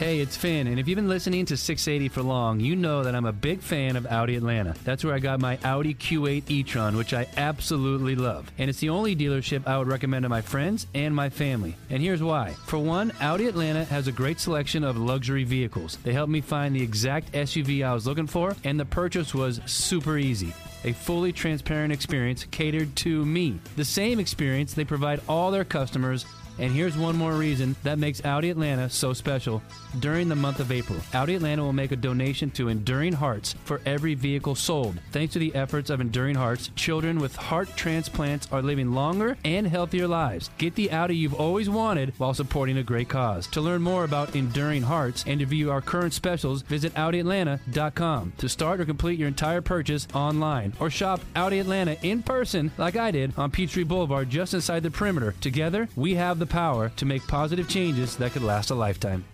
Hey, it's Finn, and if you've been listening to 680 for long, you know that I'm a big fan of Audi Atlanta. That's where I got my Audi Q8 e-tron, which I absolutely love. And it's the only dealership I would recommend to my friends and my family. And here's why. For one, Audi Atlanta has a great selection of luxury vehicles. They helped me find the exact SUV I was looking for, and the purchase was super easy a fully transparent experience catered to me. The same experience they provide all their customers and here's one more reason that makes Audi Atlanta so special. During the month of April, Audi Atlanta will make a donation to Enduring Hearts for every vehicle sold. Thanks to the efforts of Enduring Hearts, children with heart transplants are living longer and healthier lives. Get the Audi you've always wanted while supporting a great cause. To learn more about Enduring Hearts and to view our current specials, visit AudiAtlanta.com. To start or complete your entire purchase online or shop Audi Atlanta in person like I did on Peachtree Boulevard just inside the perimeter. Together, we have the power to make positive changes that could last a lifetime.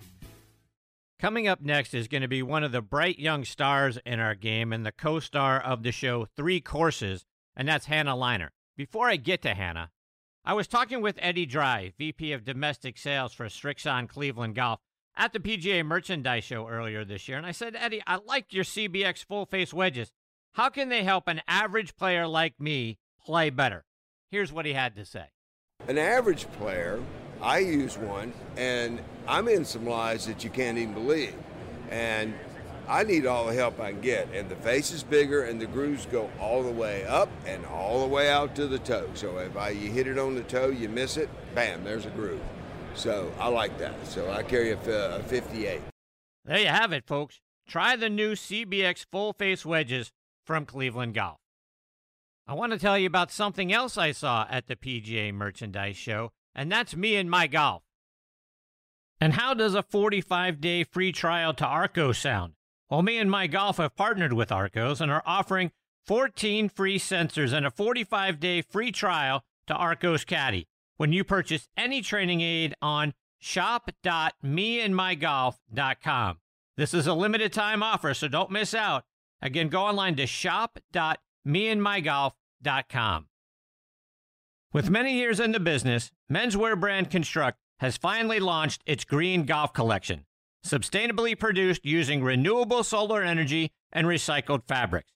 Coming up next is going to be one of the bright young stars in our game and the co star of the show Three Courses, and that's Hannah Leiner. Before I get to Hannah, I was talking with Eddie Dry, VP of Domestic Sales for Srixon Cleveland Golf, at the PGA Merchandise Show earlier this year, and I said, Eddie, I like your CBX full face wedges. How can they help an average player like me play better? Here's what he had to say. An average player, I use one, and I'm in some lies that you can't even believe. And I need all the help I can get. And the face is bigger, and the grooves go all the way up and all the way out to the toe. So if I, you hit it on the toe, you miss it, bam, there's a groove. So I like that. So I carry a, a 58. There you have it, folks. Try the new CBX full face wedges from Cleveland Golf. I want to tell you about something else I saw at the PGA Merchandise Show, and that's me and my golf. And how does a 45 day free trial to Arccos sound? Well, me and my golf have partnered with Arccos and are offering 14 free sensors and a 45 day free trial to Arccos Caddie when you purchase any training aid on shop.meandmygolf.com. This is a limited time offer, so don't miss out. Again, go online to shop.meandmygolf.com meandmygolf.com. With many years in the business, menswear brand Construct has finally launched its green golf collection, sustainably produced using renewable solar energy and recycled fabrics.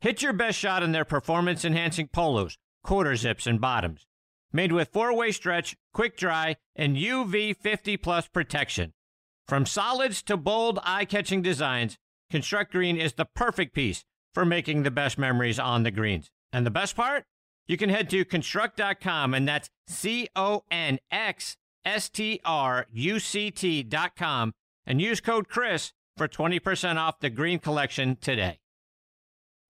Hit your best shot in their performance enhancing polos, quarter zips, and bottoms. Made with four way stretch, quick dry, and UV 50 plus protection. From solids to bold, eye catching designs, Construct Green is the perfect piece for making the best memories on the greens. And the best part? You can head to construct.com, and that's C O N X S T R U C T.com, and use code Chris for 20% off the green collection today.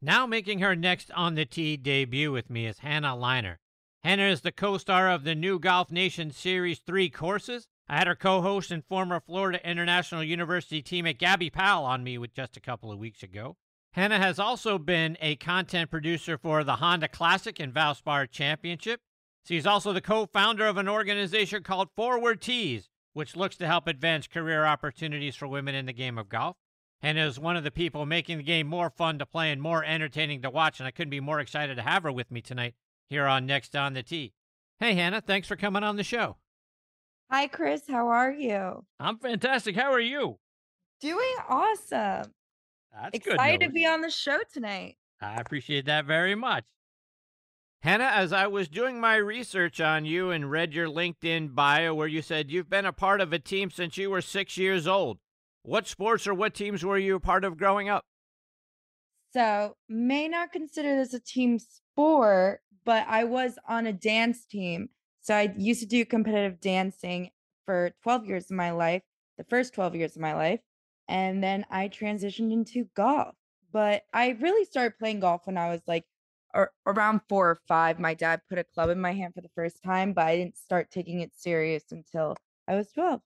Now making her next on the tee debut with me is Hannah Leiner. Hannah is the co star of the new Golf Nation Series 3 courses. I had her co host and former Florida International University teammate Gabi Powel on me with just a couple of weeks ago. Hannah has also been a content producer for the Honda Classic and Valspar Championship. She's also the co founder of an organization called Forward Tees, which looks to help advance career opportunities for women in the game of golf. Hannah is one of the people making the game more fun to play and more entertaining to watch, and I couldn't be more excited to have her with me tonight here on Next on the Tee. Hey, Hannah, thanks for coming on the show. Hi, Chris. How are you? I'm fantastic. How are you? Doing awesome. That's Excited good. to be on the show tonight. I appreciate that very much. Hannah, as I was doing my research on you and read your LinkedIn bio where you said you've been a part of a team since you were six years old. What sports or what teams were you a part of growing up? So, may not consider this a team sport, but I was on a dance team. So, I used to do competitive dancing for 12 years of my life, the first 12 years of my life. And then I transitioned into golf. But I really started playing golf when I was like ar- around four or five. My dad put a club in my hand for the first time, but I didn't start taking it serious until I was 12.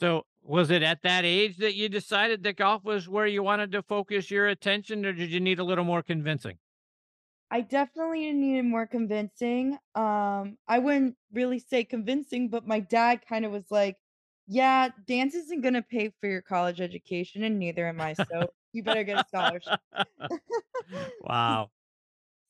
So, was it at that age that you decided that golf was where you wanted to focus your attention, or did you need a little more convincing? I definitely needed more convincing. Um, I wouldn't really say convincing, but my dad kind of was like, yeah, dance isn't gonna pay for your college education, and neither am I, so you better get a scholarship. wow.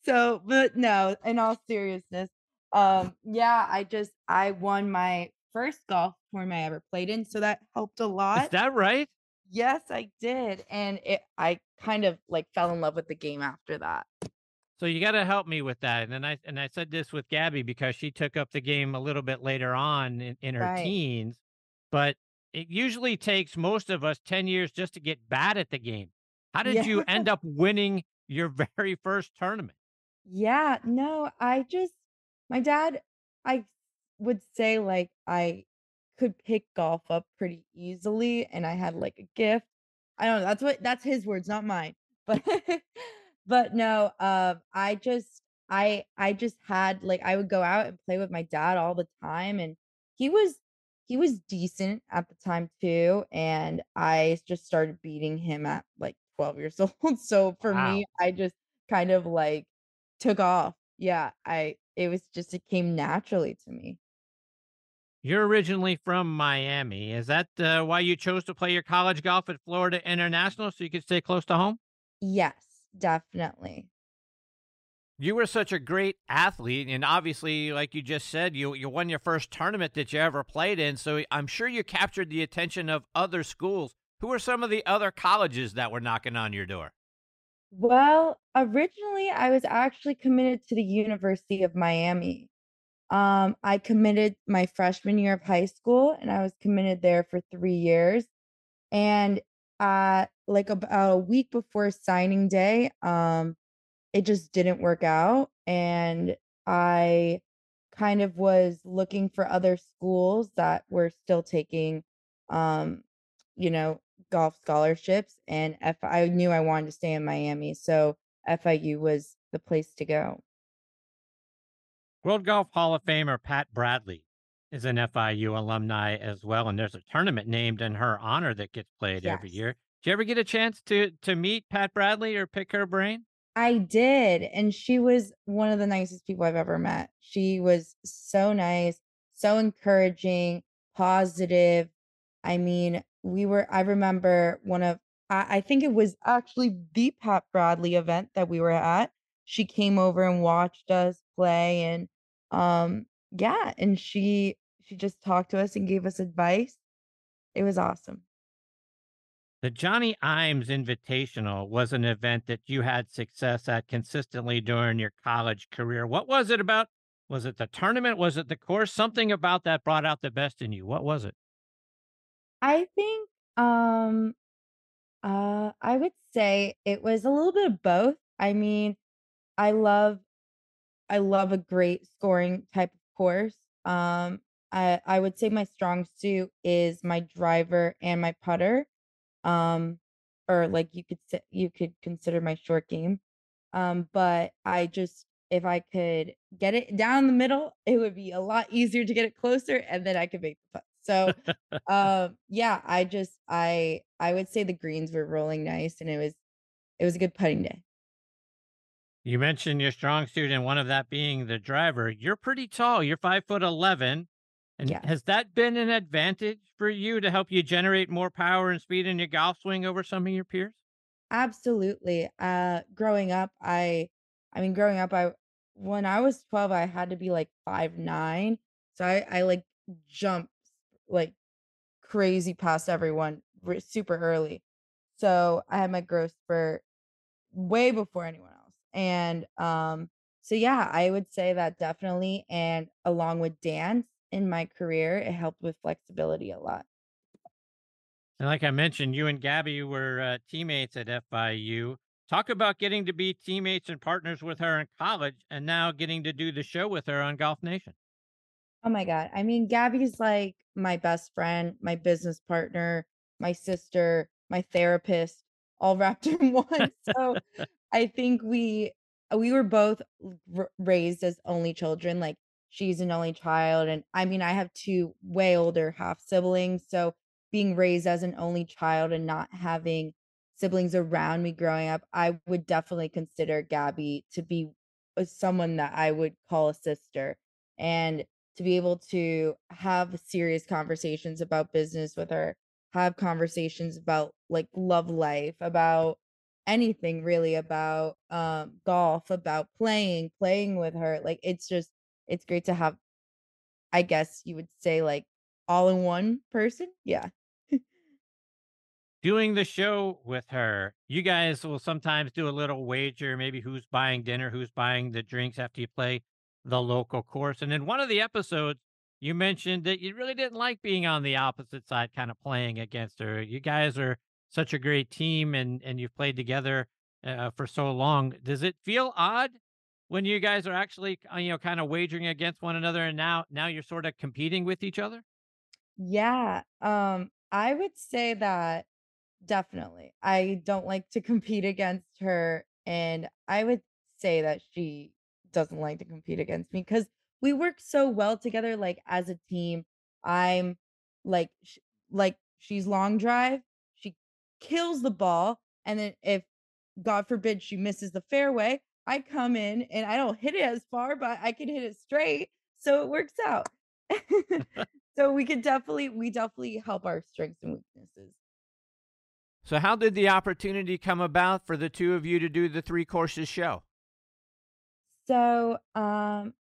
So, but no, in all seriousness, um, yeah, I just I won my first golf tournament I ever played in, so that helped a lot. Is that right? Yes, I did, and it I kind of, like, fell in love with the game after that. So you got to help me with that. And then I and I said this with Gabi because she took up the game a little bit later on in, in her Right. teens, but it usually takes most of us 10 years just to get bad at the game. How did Yeah. you end up winning your very first tournament? Yeah, no, I just my dad, I would say like I could pick golf up pretty easily and I had like a gift. I don't know, that's what that's his words, not mine. But but no, um I just I I just had like I would go out and play with my dad all the time and he was he was decent at the time too and I just started beating him at like 12 years old. So for Wow. me, I just kind of like took off. Yeah, I it was just it came naturally to me. You're originally from Miami. Is that uh, why you chose to play your college golf at Florida International so you could stay close to home? Yes, definitely. You were such a great athlete, and obviously, like you just said, you you won your first tournament that you ever played in. So I'm sure you captured the attention of other schools. Who were some of the other colleges that were knocking on your door? Well, originally I was actually committed to the University of Miami. Um, I committed my freshman year of high school and I was committed there for 3 years. And uh like about a week before signing day, um it just didn't work out and I kind of was looking for other schools that were still taking um you know golf scholarships and if I knew I wanted to stay in Miami so FIU was the place to go. World Golf Hall of Famer Pat Bradley is an FIU alumni as well, and there's a tournament named in her honor that gets played every year. Did you ever get a chance to to meet Pat Bradley or pick her brain? I did, and she was one of the nicest people I've ever met. She was so nice, so encouraging, positive. I mean, we were I remember one of I, I think it was actually the Pat Bradley event that we were at. She came over and watched us play and um yeah, and she she just talked to us and gave us advice. It was awesome. The Johnie Imes Invitational was an event that you had success at consistently during your college career. What was it about? Was it the tournament? Was it the course? Something about that brought out the best in you. What was it? I think um uh I would say it was a little bit of both. I mean, I love I love a great scoring type of course. Um, I I would say my strong suit is my driver and my putter. Um, or like you could say you could consider my short game. Um, but I just if I could get it down the middle, it would be a lot easier to get it closer, and then I could make the putt. So, um, yeah, I just I I would say the greens were rolling nice, and it was it was a good putting day. You mentioned your strong suit and one of that being the driver. You're pretty tall. You're five foot eleven. And Yes. has that been an advantage for you to help you generate more power and speed in your golf swing over some of your peers? Absolutely. Uh, growing up, I I mean, growing up, I when I was 12, I had to be like five nine. So I I like jumped like crazy past everyone super early. So I had my growth spurt way before anyone else. And um so yeah, I would say that definitely and along with dance in my career, it helped with flexibility a lot. And like I mentioned, you and Gabi were uh, teammates at FIU. Talk about getting to be teammates and partners with her in college and now getting to do the show with her on Golf Nation. Oh my God. I mean, Gabi's like my best friend, my business partner, my sister, my therapist, all wrapped in one. So I think we we were both r- raised as only children. Like she's an only child, and I mean, I have two way older half siblings. So being raised as an only child and not having siblings around me growing up, I would definitely consider Gabi to be uh, someone that I would call a sister. And to be able to have serious conversations about business with her, have conversations about like love life, about anything really about um golf, about playing, playing with her. Like it's just it's great to have I guess you would say like all in one person. Yeah. Doing the show with her, you guys will sometimes do a little wager, maybe who's buying dinner, who's buying the drinks after you play the local course. And in one of the episodes, you mentioned that you really didn't like being on the opposite side, kind of playing against her. You guys are such a great team, and and you've played together uh, for so long. Does it feel odd when you guys are actually, uh, you know, kind of wagering against one another, and now now you're sort of competing with each other? Yeah. Um, I would say that definitely. I don't like to compete against her, and I would say that she doesn't like to compete against me because we work so well together, like as a team. I'm like, sh- like she's long drive, she kills the ball, and then if God forbid she misses the fairway, I come in and I don't hit it as far, but I can hit it straight, so it works out. so we could definitely, we definitely help our strengths and weaknesses. So, how did the opportunity come about for the two of you to do the three courses show? So, um,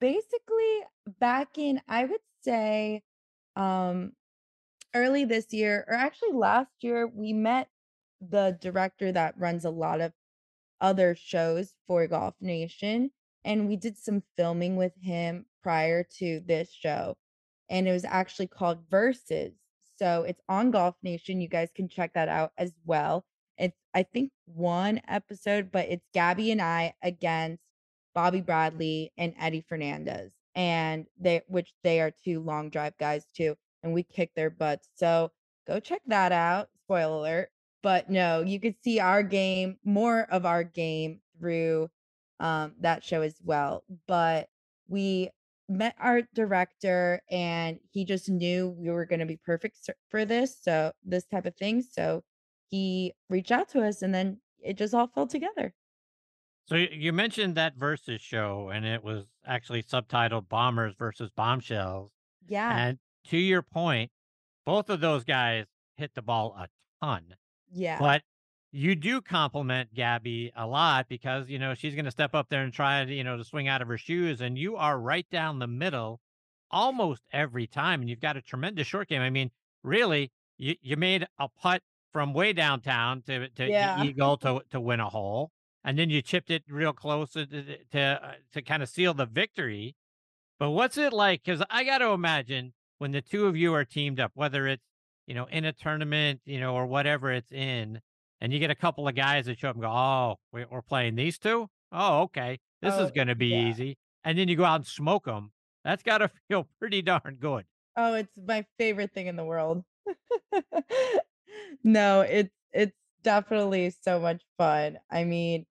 basically, back in I would say, um, early this year, or actually last year, we met the director that runs a lot of other shows for Golf Nation, and we did some filming with him prior to this show, and it was actually called Versus. So it's on Golf Nation. You guys can check that out as well. It's I think one episode, but it's Gabi and I against Bobby Bradley and Eddie Fernandes, and they which they are two long drive guys too, and we kick their butts. So go check that out. Spoiler alert. But no, you could see our game, more of our game through um that show as well. But we met our director and he just knew we were going to be perfect for this so this type of thing so he reached out to us and then it just all fell together So, you mentioned that versus show, and it was actually subtitled Bombers versus Bombshells. yeah And to your point, both of those guys hit the ball a ton. Yeah But you do complement Gabi a lot because, you know, she's going to step up there and try to, you know, to swing out of her shoes. And you are right down the middle almost every time. And you've got a tremendous short game. I mean, really, you, you made a putt from way downtown to, to Yeah. eagle to, to win a hole. And then you chipped it real close to, to, to, uh, to kind of seal the victory. But what's it like? Because I got to imagine when the two of you are teamed up, whether it's, you know, in a tournament, you know, or whatever it's in, and you get a couple of guys that show up and go, oh, we- we're playing these two? Oh, okay. This Oh, is going to be yeah. easy. And then you go out and smoke them. That's got to feel pretty darn good. oh it's my favorite thing in the world no it's it's definitely so much fun i mean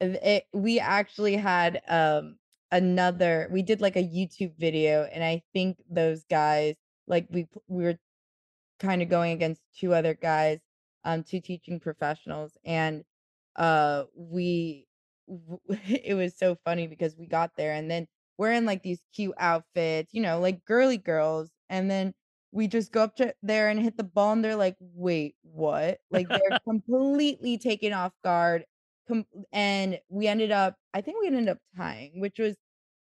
it- we actually had um another we did like a youtube video and i think those guys like we we were kind of going against two other guys, um, two teaching professionals, and uh, we w- it was so funny because we got there and then we're in like these cute outfits, you know, like girly girls, and then we just go up to there and hit the ball, and they're like, "Wait, what?" Like they're completely taken off guard, com- and we ended up, I think we ended up tying, which was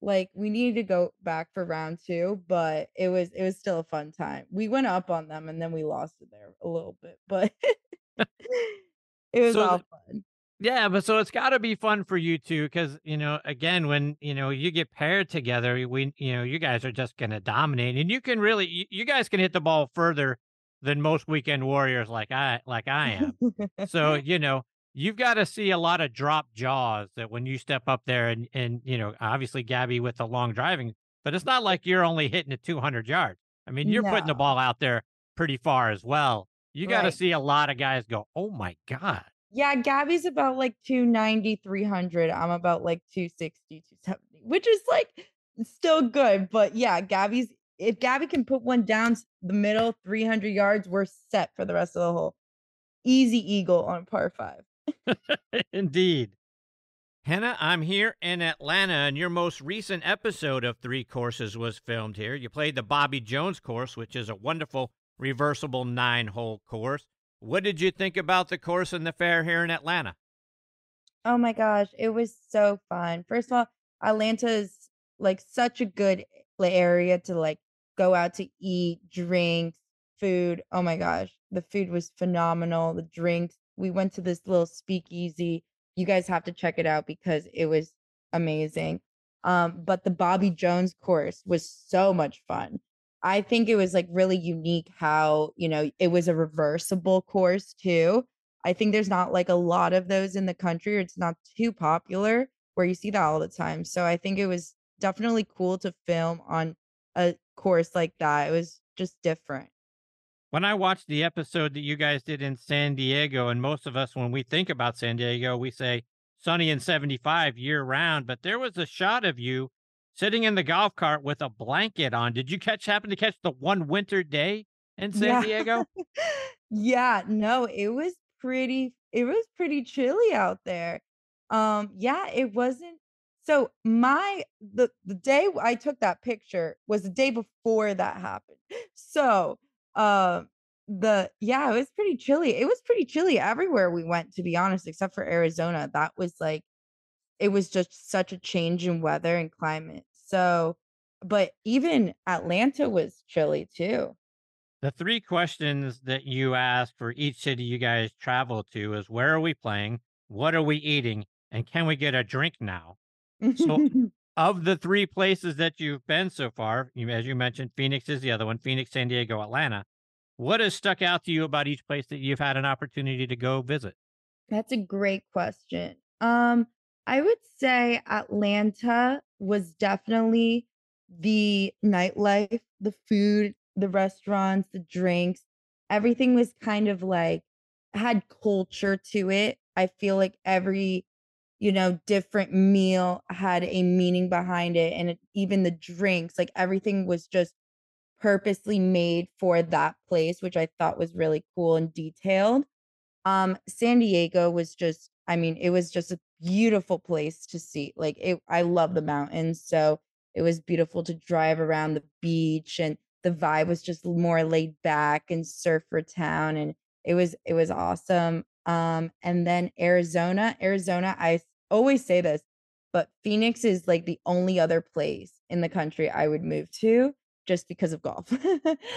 like we needed to go back for round two, but it was it was still a fun time. We went up on them and then we lost it there a little bit, but it was So all fun. Yeah, but so it's got to be fun for you too, because you know, again, when you know you get paired together, we, you know, you guys are just going to dominate, and you can really, you, you guys can hit the ball further than most weekend warriors like I, like I am. So you know, you've got to see a lot of drop jaws that when you step up there, and and you know, obviously Gabi with the long driving, but it's not like you're only hitting it 200 yards. I mean, you're putting the ball out there pretty far as well. You got to Right. see a lot of guys go, oh my god. Yeah, Gabi's about like 290, 300. I'm about like 260, 270, which is like still good. But yeah, Gabi's, if Gabi can put one down the middle, 300 yards, we're set for the rest of the hole. Easy eagle on par five. Indeed. Hannah, I'm here in Atlanta, and your most recent episode of Three Courses was filmed here. You played the Bobby Jones course, which is a wonderful reversible nine hole course. What did you think about the course and the fare here in Atlanta? Oh my gosh, it was so fun. First of all, Atlanta is like such a good area to like go out to eat, drink, food. Oh my gosh, the food was phenomenal. The drinks. We went to this little speakeasy. You guys have to check it out because it was amazing. Um, but the Bobby Jones course was so much fun. I think it was like really unique how, you know, it was a reversible course too. I think there's not like a lot of those in the country, or it's not too popular where you see that all the time. So I think it was definitely cool to film on a course like that. It was just different. When I watched the episode that you guys did in San Diego, and most of us, when we think about San Diego, we say sunny and 75 year round, but there was a shot of you sitting in the golf cart with a blanket on. Did you catch happen to catch the one winter day in San Yeah. Diego? Yeah, no, it was pretty it was pretty chilly out there. Um, yeah, it wasn't so my the the day I took that picture was the day before that happened. So, um the yeah, it was pretty chilly. It was pretty chilly everywhere we went, to be honest, except for Arizona. That was like it was just such a change in weather and climate. So, but even Atlanta was chilly too. The three questions that you ask for each city you guys travel to is where are we playing? What are we eating? And can we get a drink now? So of the three places that you've been so far, as you mentioned, Phoenix is the other one, Phoenix, San Diego, Atlanta. What has stuck out to you about each place that you've had an opportunity to go visit? That's a great question. Um, I would say Atlanta was definitely the nightlife, the food, the restaurants, the drinks. Everything was kind of like had culture to it. I feel like every, you know, different meal had a meaning behind it. And it, even the drinks, like everything was just purposely made for that place, which I thought was really cool and detailed. Um, San Diego was just, I mean, it was just a beautiful place to see. Like it, I love the mountains, so it was beautiful to drive around the beach, and the vibe was just more laid back and surfer town, and it was it was awesome. Um, and then Arizona, Arizona, I always say this, but Phoenix is like the only other place in the country I would move to just because of golf.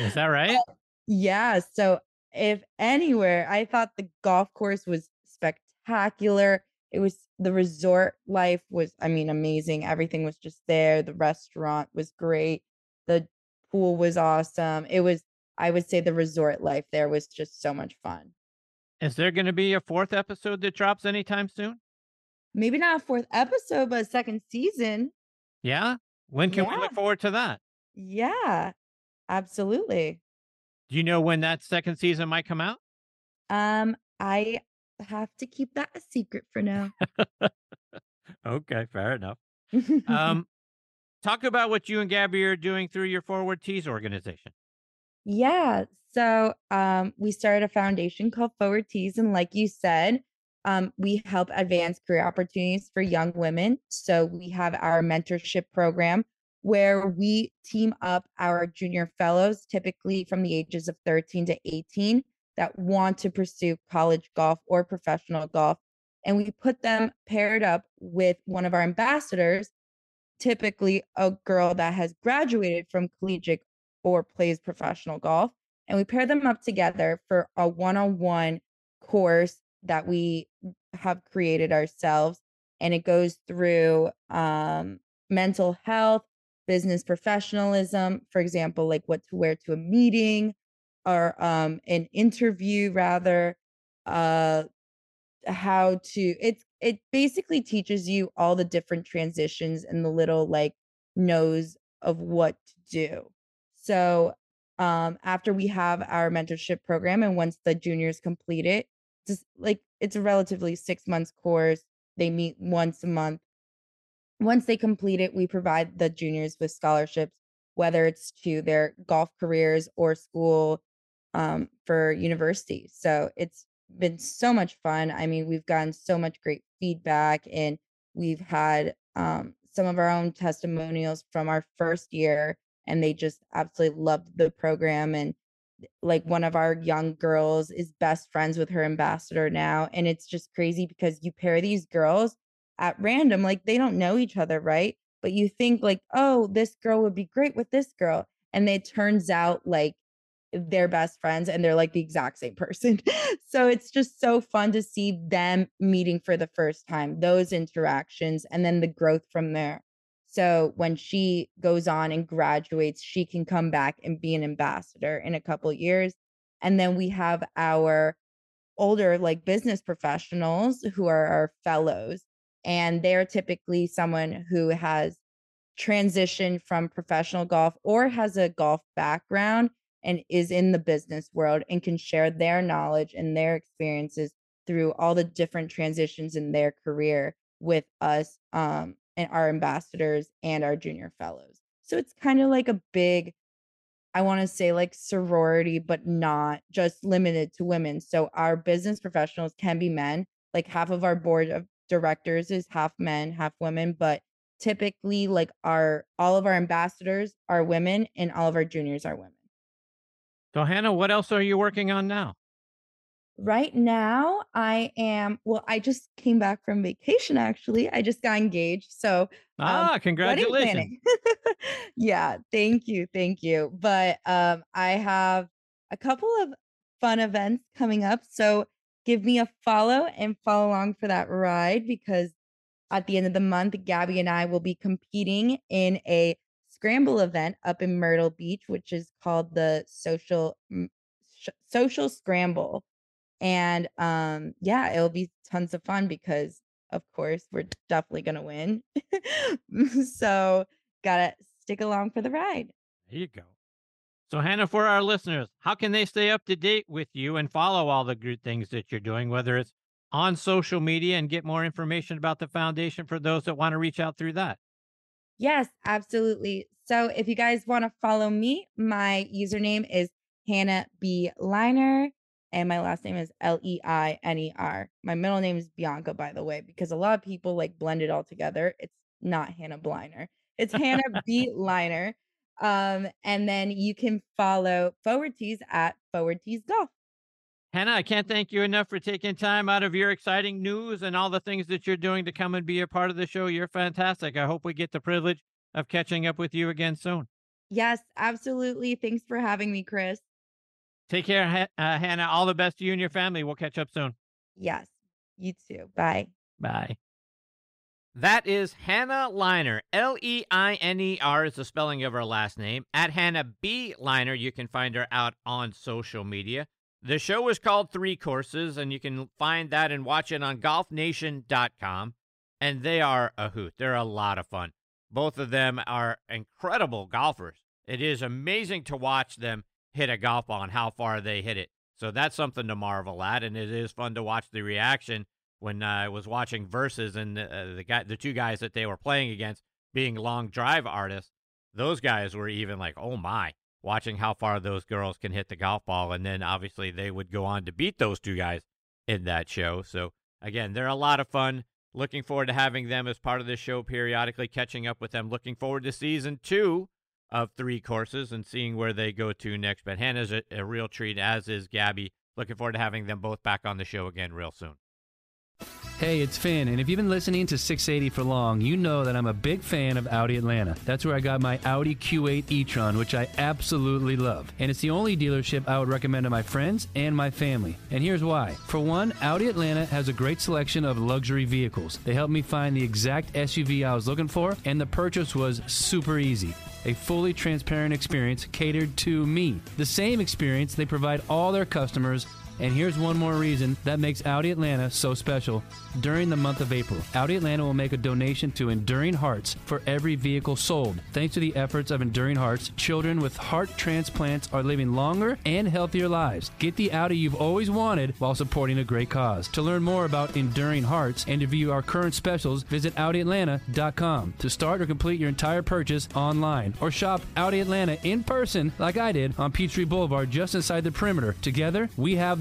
Is that right? Yeah, so if anywhere, I thought the golf course was spectacular. It was the resort life was, I mean, amazing. Everything was just there. The restaurant was great. The pool was awesome. It was, I would say the resort life there was just so much fun. Is there going to be a fourth episode that drops anytime soon? Maybe not a fourth episode, but a second season. Yeah. When can we look forward to that? Yeah, absolutely. Do you know when that second season might come out? Um, I have to keep that a secret for now. Okay, fair enough. Um, talk about what you and Gabi are doing through your Forward Tees organization. Yeah. So um, we started a foundation called Forward Tees. And like you said, um, we help advance career opportunities for young women. So we have our mentorship program where we team up our junior fellows, typically from the ages of 13 to 18, that want to pursue college golf or professional golf. And we put them paired up with one of our ambassadors, typically a girl that has graduated from collegiate or plays professional golf. And we pair them up together for a one on one course that we have created ourselves. And it goes through um, mental health, business professionalism, for example, like what to wear to a meeting or um, an interview, rather, uh, how to it's it basically teaches you all the different transitions and the little like knows of what to do. So um after we have our mentorship program and once the juniors complete it, just like it's a relatively 6 months course. They meet once a month. Once they complete it, we provide the juniors with scholarships whether it's to their golf careers or school um for university. So it's been so much fun. I mean, we've gotten so much great feedback and we've had um, some of our own testimonials from our first year and they just absolutely loved the program and like one of our young girls is best friends with her ambassador now and it's just crazy because you pair these girls at random like they don't know each other right but you think like oh this girl would be great with this girl and it turns out like they're best friends and they're like the exact same person. so it's just so fun to see them meeting for the first time, those interactions, and then the growth from there. So when she goes on and graduates, she can come back and be an ambassador in a couple years. And then we have our older like business professionals who are our fellows and they're typically someone who has transitioned from professional golf or has a golf background and is in the business world and can share their knowledge and their experiences through all the different transitions in their career with us um, and our ambassadors and our junior fellows. So it's kind of like a big, I want to say like sorority, but not just limited to women. So our business professionals can be men. Like half of our board of directors is half men, half women, but typically like our all of our ambassadors are women and all of our juniors are women. So Hannah, what else are you working on now? Right now, I am. Well, I just came back from vacation. Actually, I just got engaged. So, um, ah, congratulations! yeah, thank you, thank you. But um, I have a couple of fun events coming up. So, give me a follow and follow along for that ride because at the end of the month, Gabi and I will be competing in a scramble event up in Myrtle Beach, which is called the Social Social Scramble and um yeah it'll be tons of fun because of course we're definitely gonna win. So gotta stick along for the ride. There you go. So hannah for our listeners how can they stay up to date with you and follow all the good things that you're doing whether it's on social media and get more information about the foundation for those that want to reach out through that? Yes absolutely. So if you guys want to follow me my username is hannah b. Leiner and my last name is L E I N E R. My middle name is Bianca, by the way, because a lot of people like blend it all together. It's not Hannah Bleiner. It's Hannah B Leiner. Um, and then you can follow Forward Tees at Forward Tees Golf. Hannah, I can't thank you enough for taking time out of your exciting news and all the things that you're doing to come and be a part of the show. You're fantastic. I hope we get the privilege of catching up with you again soon. Yes, absolutely. Thanks for having me, Chris. Take care, uh, Hannah. All the best to you and your family. We'll catch up soon. Yes. You too. Bye. Bye. That is Hannah Leiner. L E I N E R is the spelling of her last name. At Hannah B. Leiner, you can find her out on social media. The show is called Three Courses, and you can find that and watch it on golfnation.com. And they are a hoot. They're a lot of fun. Both of them are incredible golfers. It is amazing to watch them hit a golf ball and how far they hit it. So that's something to marvel at, and it is fun to watch the reaction when uh, I was watching Versus and uh, the guy, the two guys that they were playing against, being long drive artists. Those guys were even like, "Oh my!" Watching how far those girls can hit the golf ball, and then obviously they would go on to beat those two guys in that show. So again, they're a lot of fun. Looking forward to having them as part of this show periodically, catching up with them. Looking forward to season two of three courses and seeing where they go to next. But Hannah's a, a real treat, as is Gabi. Looking forward to having them both back on the show again real soon. Hey, it's Finn, and if you've been listening to 680 for long, you know that I'm a big fan of Audi Atlanta. That's where I got my Audi Q8 e-tron, which I absolutely love. And it's the only dealership I would recommend to my friends and my family. And here's why. For one, Audi Atlanta has a great selection of luxury vehicles. They helped me find the exact SUV I was looking for, and the purchase was super easy a fully transparent experience catered to me. The same experience they provide all their customers and here's one more reason that makes Audi Atlanta so special. During the month of April, Audi Atlanta will make a donation to Enduring Hearts for every vehicle sold. Thanks to the efforts of Enduring Hearts, children with heart transplants are living longer and healthier lives. Get the Audi you've always wanted while supporting a great cause. To learn more about Enduring Hearts and to view our current specials, visit AudiAtlanta.com. To start or complete your entire purchase online or shop Audi Atlanta in person like I did on Peachtree Boulevard just inside the perimeter. Together, we have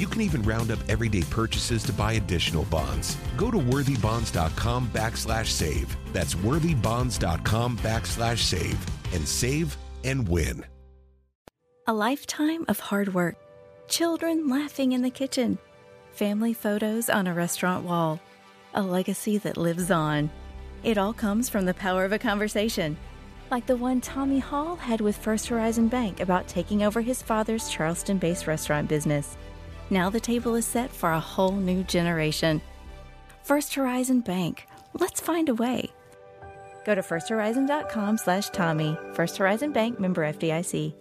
You can even round up everyday purchases to buy additional bonds. Go to worthybonds.com backslash save. That's worthybonds.com backslash save and save and win. A lifetime of hard work, children laughing in the kitchen, family photos on a restaurant wall, a legacy that lives on. It all comes from the power of a conversation, like the one Tommy Hall had with First Horizon Bank about taking over his father's Charleston based restaurant business. Now the table is set for a whole new generation. First Horizon Bank. Let's find a way. Go to firsthorizon.com slash Tommy. First Horizon Bank member FDIC.